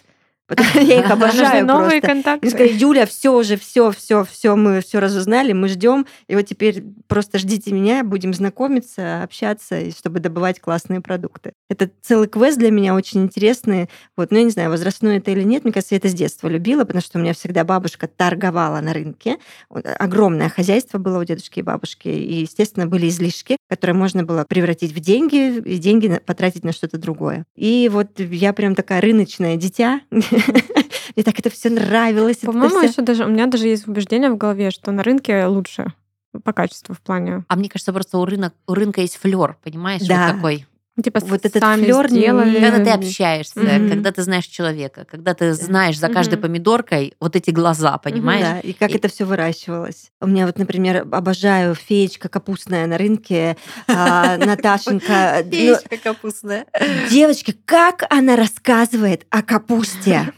<laughs> Я их обожаю новые контакты. Они сказали, Юля, все уже, все, все, все, мы все разузнали, мы ждем, и вот теперь просто ждите меня, будем знакомиться, общаться, и чтобы добывать классные продукты. Это целый квест для меня очень интересный. Вот, ну, я не знаю, возрастной это или нет, мне кажется, я это с детства любила, потому что у меня всегда бабушка торговала на рынке. Огромное хозяйство было у дедушки и бабушки, и, естественно, были излишки, которые можно было превратить в деньги, и деньги потратить на что-то другое. И вот я прям такая рыночное дитя. <laughs> <laughs> Мне так это все нравилось. По-моему, еще даже у меня даже есть убеждение в голове, что на рынке лучше по качеству в плане. А мне кажется, просто у, рынок, у рынка есть флер, понимаешь? Да. Вот такой. Ну, Типа Вот этот не- сделали. Когда ты общаешься, Мгм. когда ты знаешь человека, когда ты знаешь за каждой Мгм. помидоркой вот эти глаза, понимаешь? Да, и как И- это все выращивалось. У меня вот, например, обожаю феечка капустная на рынке, а, <laughs> Наташенька. Ну, Печка капустная. Девочки, как она рассказывает о капусте?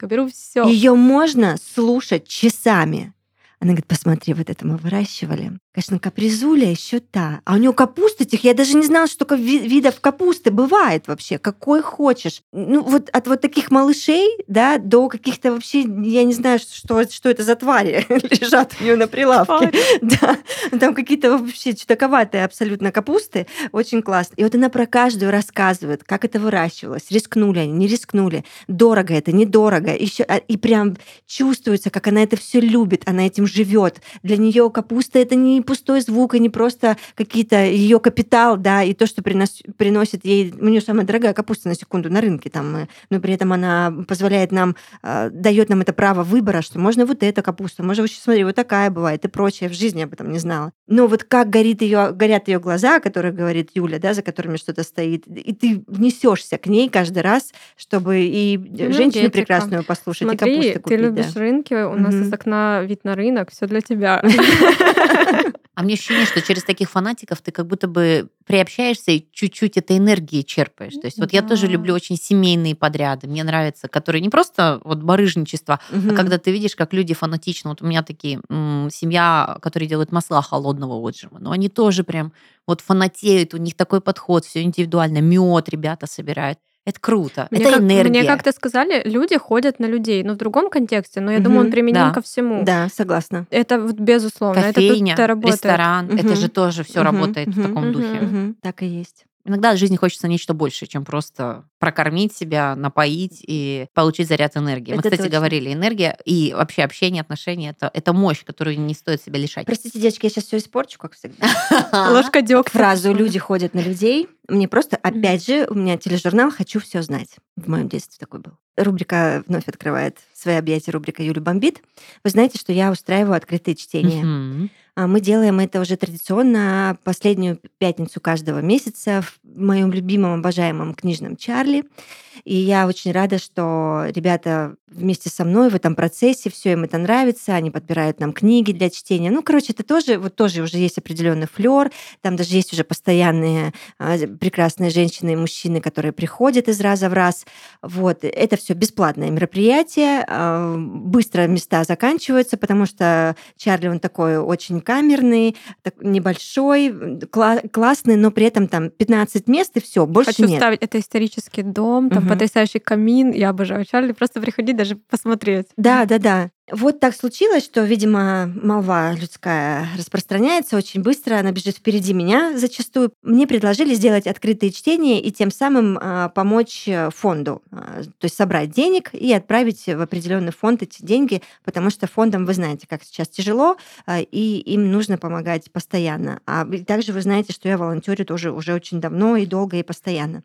Беру все. Ее можно слушать часами. Она говорит, посмотри, вот это мы выращивали. Конечно, капризуля еще та. А у нее капуста этих, я даже не знала, что видов капусты бывает вообще. Какой хочешь. Ну, вот от вот таких малышей, да, до каких-то вообще, я не знаю, что, что это за твари <laughs> лежат у нее на прилавке. <laughs> Да, там какие-то вообще чудаковатые абсолютно капусты. Очень классно. И вот она про каждую рассказывает, как это выращивалось. Рискнули они, не рискнули. Дорого это, недорого. Еще, а, и прям чувствуется, как она это все любит, она этим живет. Для нее капуста это не пустой звук, и не просто какие-то ее капитал, да, и то, что принос- приносит ей, у нее самая дорогая капуста на секунду на рынке, там, э, но при этом она позволяет нам, э, дает нам это право выбора, что можно вот эта капуста, можно вообще смотри, вот такая бывает и прочее. В жизни об этом не знала. Но вот как горит ее, горят ее глаза, о которых говорит Юля, да, за которыми что-то стоит, и ты несешься к ней каждый раз, чтобы и женщину Энергетика. прекрасную послушать, и Смотри, капусту ты купить. любишь да. рынки, у нас Мгм. из окна вид на рынок, все для тебя. <laughs> А мне ощущение, что через таких фанатиков ты как будто бы приобщаешься и чуть-чуть этой энергии черпаешь. То есть вот я тоже Да. люблю очень семейные подряды. Мне нравятся, которые не просто вот барыжничество, Мгм. а когда ты видишь, как люди фанатично. Вот у меня такие м, семья, которые делают масла холодного отжима. Но они тоже прям вот фанатеют, у них такой подход, все индивидуально. Мед ребята собирают. Это круто. Мне это как- энергия. Мне как-то сказали, люди ходят на людей, но в другом контексте, но я думаю, он применим да. ко всему. Да, согласна. Это вот безусловно, Кофейня, это тут работает. ресторан. Это Мгм. же тоже все Мгм, работает в мгм, таком мгм. духе. Мгм. Так и есть. Иногда в жизни хочется нечто большее, чем просто прокормить себя, напоить и получить заряд энергии. Мы, Это кстати, точно. говорили, энергия и вообще общение, отношения это, это мощь, которую не стоит себя лишать. Простите, девочки, я сейчас все испорчу, как всегда. <laughs> Ложка дегтя. Фразу «люди ходят на людей». Мне просто, опять же, у меня тележурнал «Хочу все знать». В моем детстве такой был. Рубрика вновь открывает свои объятия, рубрика «Юля бомбит». Вы знаете, что я устраиваю открытые чтения. А Мы делаем это уже традиционно последнюю пятницу каждого месяца в моем любимом, обожаемом книжном Чарли. И я очень рада, что ребята вместе со мной в этом процессе, все им это нравится, они подбирают нам книги для чтения. Ну, короче, это тоже, вот тоже уже есть определенный флер, там даже есть уже постоянные а, прекрасные женщины и мужчины, которые приходят из раза в раз. Вот, это все бесплатное мероприятие, а, быстро места заканчиваются, потому что Чарли, он такой очень камерный, так, небольшой, кла- классный, но при этом там 15 мест и все, больше Хочу нет. вставить, это исторический дом, там Мгм. потрясающий камин, я обожаю Чарли, просто приходить даже посмотреть. Да, да, да. Вот так случилось, что, видимо, молва людская распространяется очень быстро, она бежит впереди меня зачастую. Мне предложили сделать открытые чтения и тем самым а, помочь э, фонду, а, то есть собрать денег и отправить в определенный фонд эти деньги, потому что фондам, вы знаете, как сейчас тяжело, а, и им нужно помогать постоянно. А также вы знаете, что я волонтерю тоже уже очень давно и долго и постоянно.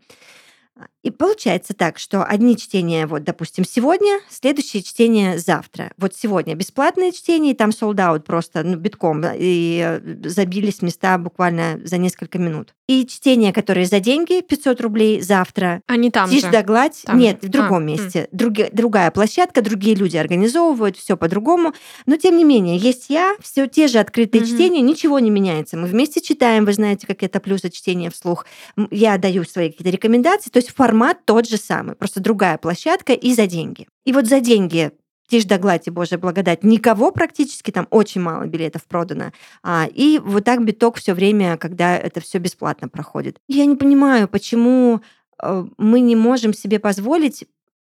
И получается так, что одни чтения, вот, допустим, сегодня, следующие чтения завтра. Вот сегодня бесплатные чтения, и там sold out просто ну, битком, да, и э, забились места буквально за несколько минут. И чтения, которые за деньги, 500 рублей завтра, Они там Тишь же. да гладь. Там Нет, же. в другом А, месте. Други- другая площадка, другие люди организовывают, все по-другому. Но тем не менее, есть я, все те же открытые Мгм. чтения, ничего не меняется. Мы вместе читаем, вы знаете, как я топлю за чтение вслух. Я даю свои какие-то рекомендации, то есть формат тот же самый, просто другая площадка и за деньги. И вот за деньги Тишь да гладь и Божья благодать. Никого практически, там очень мало билетов продано. А, и вот так биток все время, когда это все бесплатно проходит. Я не понимаю, почему э, мы не можем себе позволить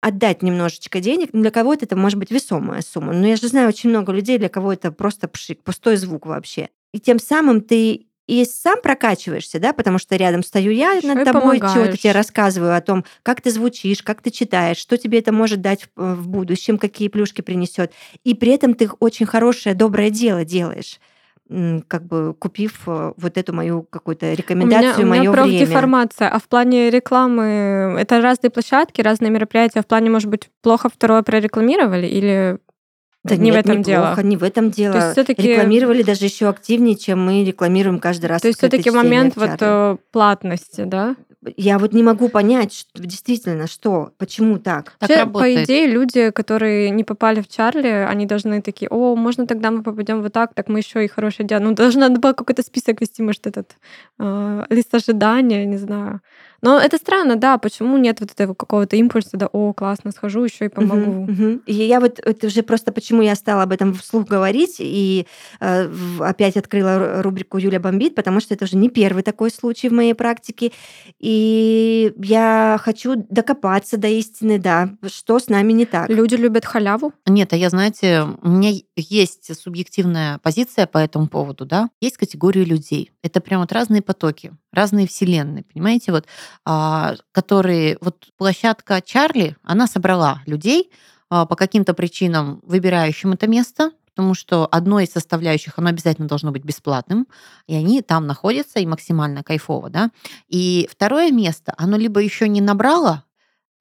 отдать немножечко денег. Для кого-то это может быть весомая сумма. Но я же знаю очень много людей, для кого это просто пшик, пустой звук вообще. И тем самым ты и сам прокачиваешься, да, потому что рядом стою я Ещё над тобой, помогаешь. тебе рассказываю о том, как ты звучишь, как ты читаешь, что тебе это может дать в, э, в будущем, какие плюшки принесет. И при этом ты очень хорошее, доброе дело делаешь как бы купив э, вот эту мою какую-то У меня, рекомендацию, у меня время. профдеформация. А в плане рекламы это разные площадки, разные мероприятия. В плане, может быть, плохо второе прорекламировали или Да не в нет, этом неплохо, дело? не в этом дело. То есть всё-таки- Рекламировали даже еще активнее, чем мы рекламируем каждый раз. То есть все-таки момент вот э, платности, да? Я вот не могу понять, что, действительно, что, почему так. Так Вообще, работает. По идее, люди, которые не попали в Чарли, они должны такие, о, можно тогда мы попадем вот так, так мы еще и хорошее дело. Ну, даже надо было какой-то список вести, может, этот э, лист ожидания, не знаю. Но это странно, да, почему нет вот этого какого-то импульса, да, о, классно, схожу еще и помогу. Мгм, мгм. И я вот это уже просто почему я стала об этом вслух говорить и э, опять открыла ру- рубрику Юля бомбит, потому что это уже не первый такой случай в моей практике. И я хочу докопаться до истины, да, что с нами не так. Люди любят халяву. Нет, а я, знаете, у меня есть субъективная позиция по этому поводу, да. Есть категории людей. Это прям вот разные потоки, разные вселенные, понимаете, вот, а, которые... Вот площадка Чарли, она собрала людей а, по каким-то причинам, выбирающим это место, потому что одной из составляющих, оно обязательно должно быть бесплатным, и они там находятся, и максимально кайфово, да. И второе место, оно либо еще не набрало,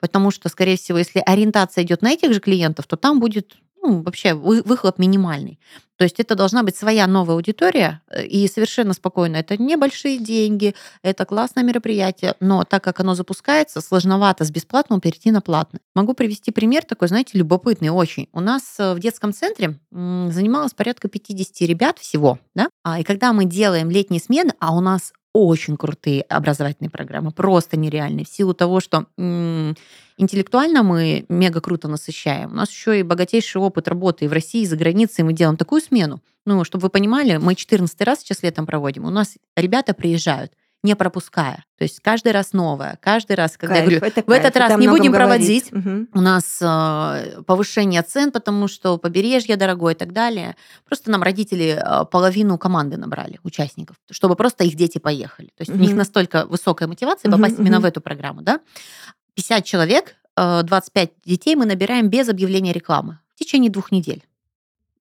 потому что, скорее всего, если ориентация идет на этих же клиентов, то там будет ну, вообще вы- выхлоп минимальный. То есть это должна быть своя новая аудитория, э, и совершенно спокойно. Это небольшие деньги, это классное мероприятие, но так как оно запускается, сложновато с бесплатного перейти на платное. Могу привести пример такой, знаете, любопытный очень. У нас э, в детском центре занималось порядка 50 ребят всего, да? А, и когда мы делаем летние смены, а у нас очень крутые образовательные программы, просто нереальные, в силу того, что интеллектуально мы мега круто насыщаем. У нас еще и богатейший опыт работы и в России, и за границей. Мы делаем такую смену. Ну, чтобы вы понимали, мы 14 раз сейчас летом проводим. У нас ребята приезжают, не пропуская. То есть каждый раз новое. Каждый раз, когда я Кайф, говорю, это в этот кайф, раз это о не будем говорит. проводить, Мгм. у нас э, повышение цен, потому что побережье дорогое и так далее. Просто нам родители э, половину команды набрали, участников, чтобы просто их дети поехали. То есть у них настолько высокая мотивация попасть именно мгм. в эту программу. Да? 50 человек, э, 25 детей мы набираем без объявления рекламы в течение двух недель.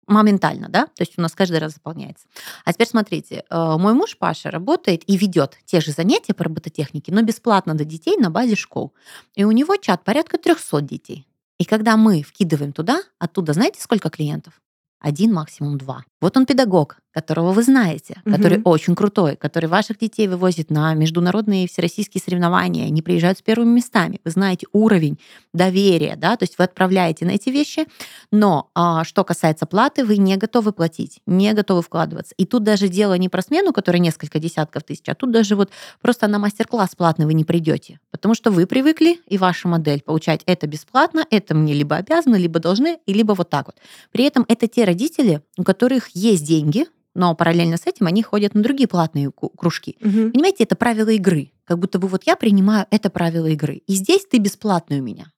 Моментально, да? То есть у нас каждый раз заполняется. А теперь смотрите, э, мой муж Паша работает и ведет те же занятия по робототехнике, но бесплатно для детей на базе школ. И у него чат порядка 300 детей. И когда мы вкидываем туда, оттуда знаете, сколько клиентов? Один, максимум два. Вот он педагог, которого вы знаете, Мгм. который очень крутой, который ваших детей вывозит на международные всероссийские соревнования, они приезжают с первыми местами. Вы знаете уровень доверия, да, то есть вы отправляете на эти вещи, но а, что касается платы, вы не готовы платить, не готовы вкладываться. И тут даже дело не про смену, которая несколько десятков тысяч, а тут даже вот просто на мастер-класс платный вы не придете, потому что вы привыкли, и ваша модель получать это бесплатно, это мне либо обязаны, либо должны, и либо вот так вот. При этом это те родители, у которых есть деньги, но параллельно с этим они ходят на другие платные кружки. Мгм. Понимаете, это правила игры. Как будто бы вот я принимаю это правило игры. И здесь ты бесплатный у меня.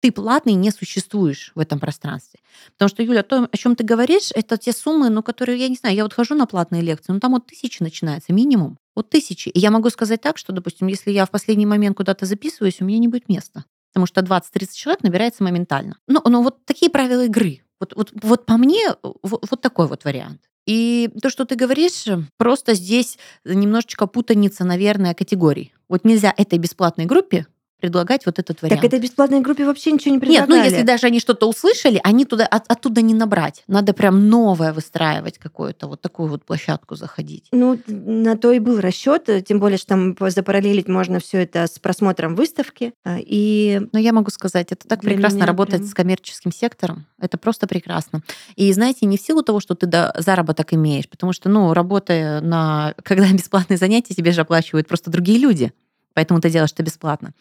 Ты платный не существуешь в этом пространстве. Потому что, Юля, то, о чем ты говоришь, это те суммы, ну, которые, я не знаю, я вот хожу на платные лекции, ну, там вот тысячи начинается, минимум. Вот тысячи. И я могу сказать так, что, допустим, если я в последний момент куда-то записываюсь, у меня не будет места. Потому что 20-30 человек набирается моментально. Ну, ну вот такие правила игры. Вот, вот, вот по мне вот, вот такой вот вариант. И то, что ты говоришь, просто здесь немножечко путаница, наверное, категорий. Вот нельзя этой бесплатной группе предлагать вот этот вариант. Так этой бесплатной группе вообще ничего не Нет, предлагали. ну если даже они что-то услышали, они туда, от- оттуда не набрать. Надо прям новое выстраивать какую-то, вот такую вот площадку заходить. Ну, на то и был расчет, тем более, что там запараллелить можно все это с просмотром выставки. а, И Но я могу сказать, это так Для прекрасно меня работать прям- с коммерческим сектором. Это просто прекрасно. И знаете, не в силу того, что ты да, заработок имеешь, потому что, ну, работая на... <laughs> Когда бесплатные занятия, тебе же оплачивают просто другие люди. Поэтому ты делаешь это бесплатно.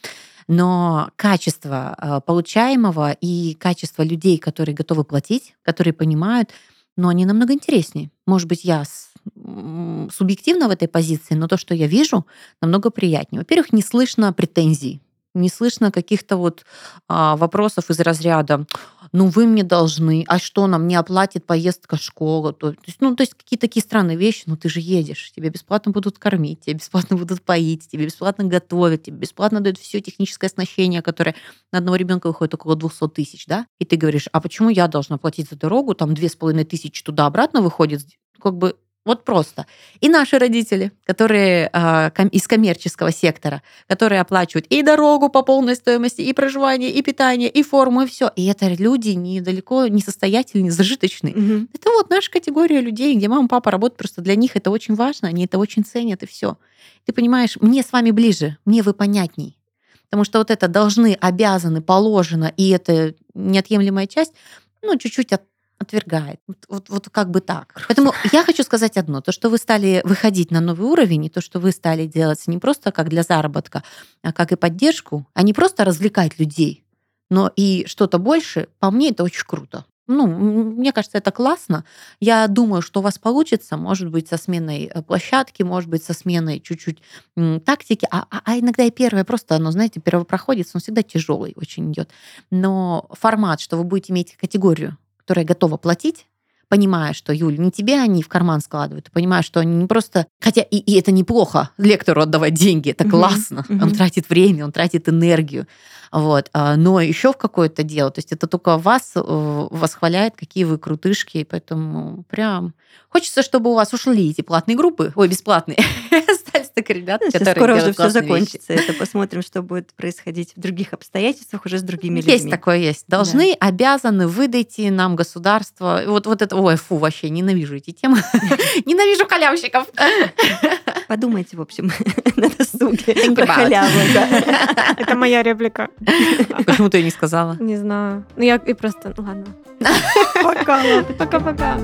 Но качество э, получаемого и качество людей, которые готовы платить, которые понимают, но они намного интереснее. Может быть, я субъективно в этой позиции, но то, что я вижу, намного приятнее. Во-первых, не слышно претензий, не слышно каких-то вот а, вопросов из разряда ну вы мне должны, а что нам не оплатит поездка в школу? То, то есть, ну, то есть какие-то такие странные вещи, ну ты же едешь, тебе бесплатно будут кормить, тебе бесплатно будут поить, тебе бесплатно готовить, тебе бесплатно дают все техническое оснащение, которое на одного ребенка выходит около 200 тысяч, да? И ты говоришь, а почему я должна платить за дорогу, там две с половиной тысячи туда-обратно выходит, как бы вот просто. И наши родители, которые ком- из коммерческого сектора, которые оплачивают и дорогу по полной стоимости, и проживание, и питание, и форму, и все. И это люди недалеко не состоятельные, не зажиточные. Мгм. Это вот наша категория людей, где мама, папа работают, просто для них это очень важно, они это очень ценят, и все. Ты понимаешь, мне с вами ближе, мне вы понятней. Потому что вот это должны, обязаны, положено, и это неотъемлемая часть, ну, чуть-чуть от- отвергает. Вот, вот, вот как бы так. Поэтому я хочу сказать одно. То, что вы стали выходить на новый уровень, и то, что вы стали делать не просто как для заработка, а как и поддержку, а не просто развлекать людей, но и что-то больше, по мне, это очень круто. Ну, мне кажется, это классно. Я думаю, что у вас получится, может быть, со сменой э, площадки, может быть, со сменой чуть-чуть тактики, а, а- а иногда и первое просто, оно, знаете, первопроходец, он всегда тяжелый очень идет. Но формат, что вы будете иметь категорию, которая готова платить, понимая, что, Юль, не тебе они в карман складывают, понимая, что они не просто... Хотя и, и это неплохо, лектору отдавать деньги, это классно. Он мгм. тратит время, он тратит энергию. Вот. а, Но еще в какое-то дело. То есть это только вас э, восхваляет, какие вы крутышки. Поэтому прям хочется, чтобы у вас ушли эти платные группы. Ой, бесплатные. <laughs> Ребята, Ну, сейчас которые скоро уже все классные вещи. закончится. Это посмотрим, что будет происходить в других обстоятельствах уже с другими Есть людьми. такое, есть. Должны, обязаны, выдайте нам государство. Вот, вот это, ой, фу, вообще ненавижу эти темы. <laughs> Ненавижу халявщиков. Подумайте, в общем, <laughs> на досуге про халяву. да. <laughs> Это моя реплика. Почему ты ее не сказала? Не знаю. Ну, я и просто... Ладно. Пока. Пока-пока.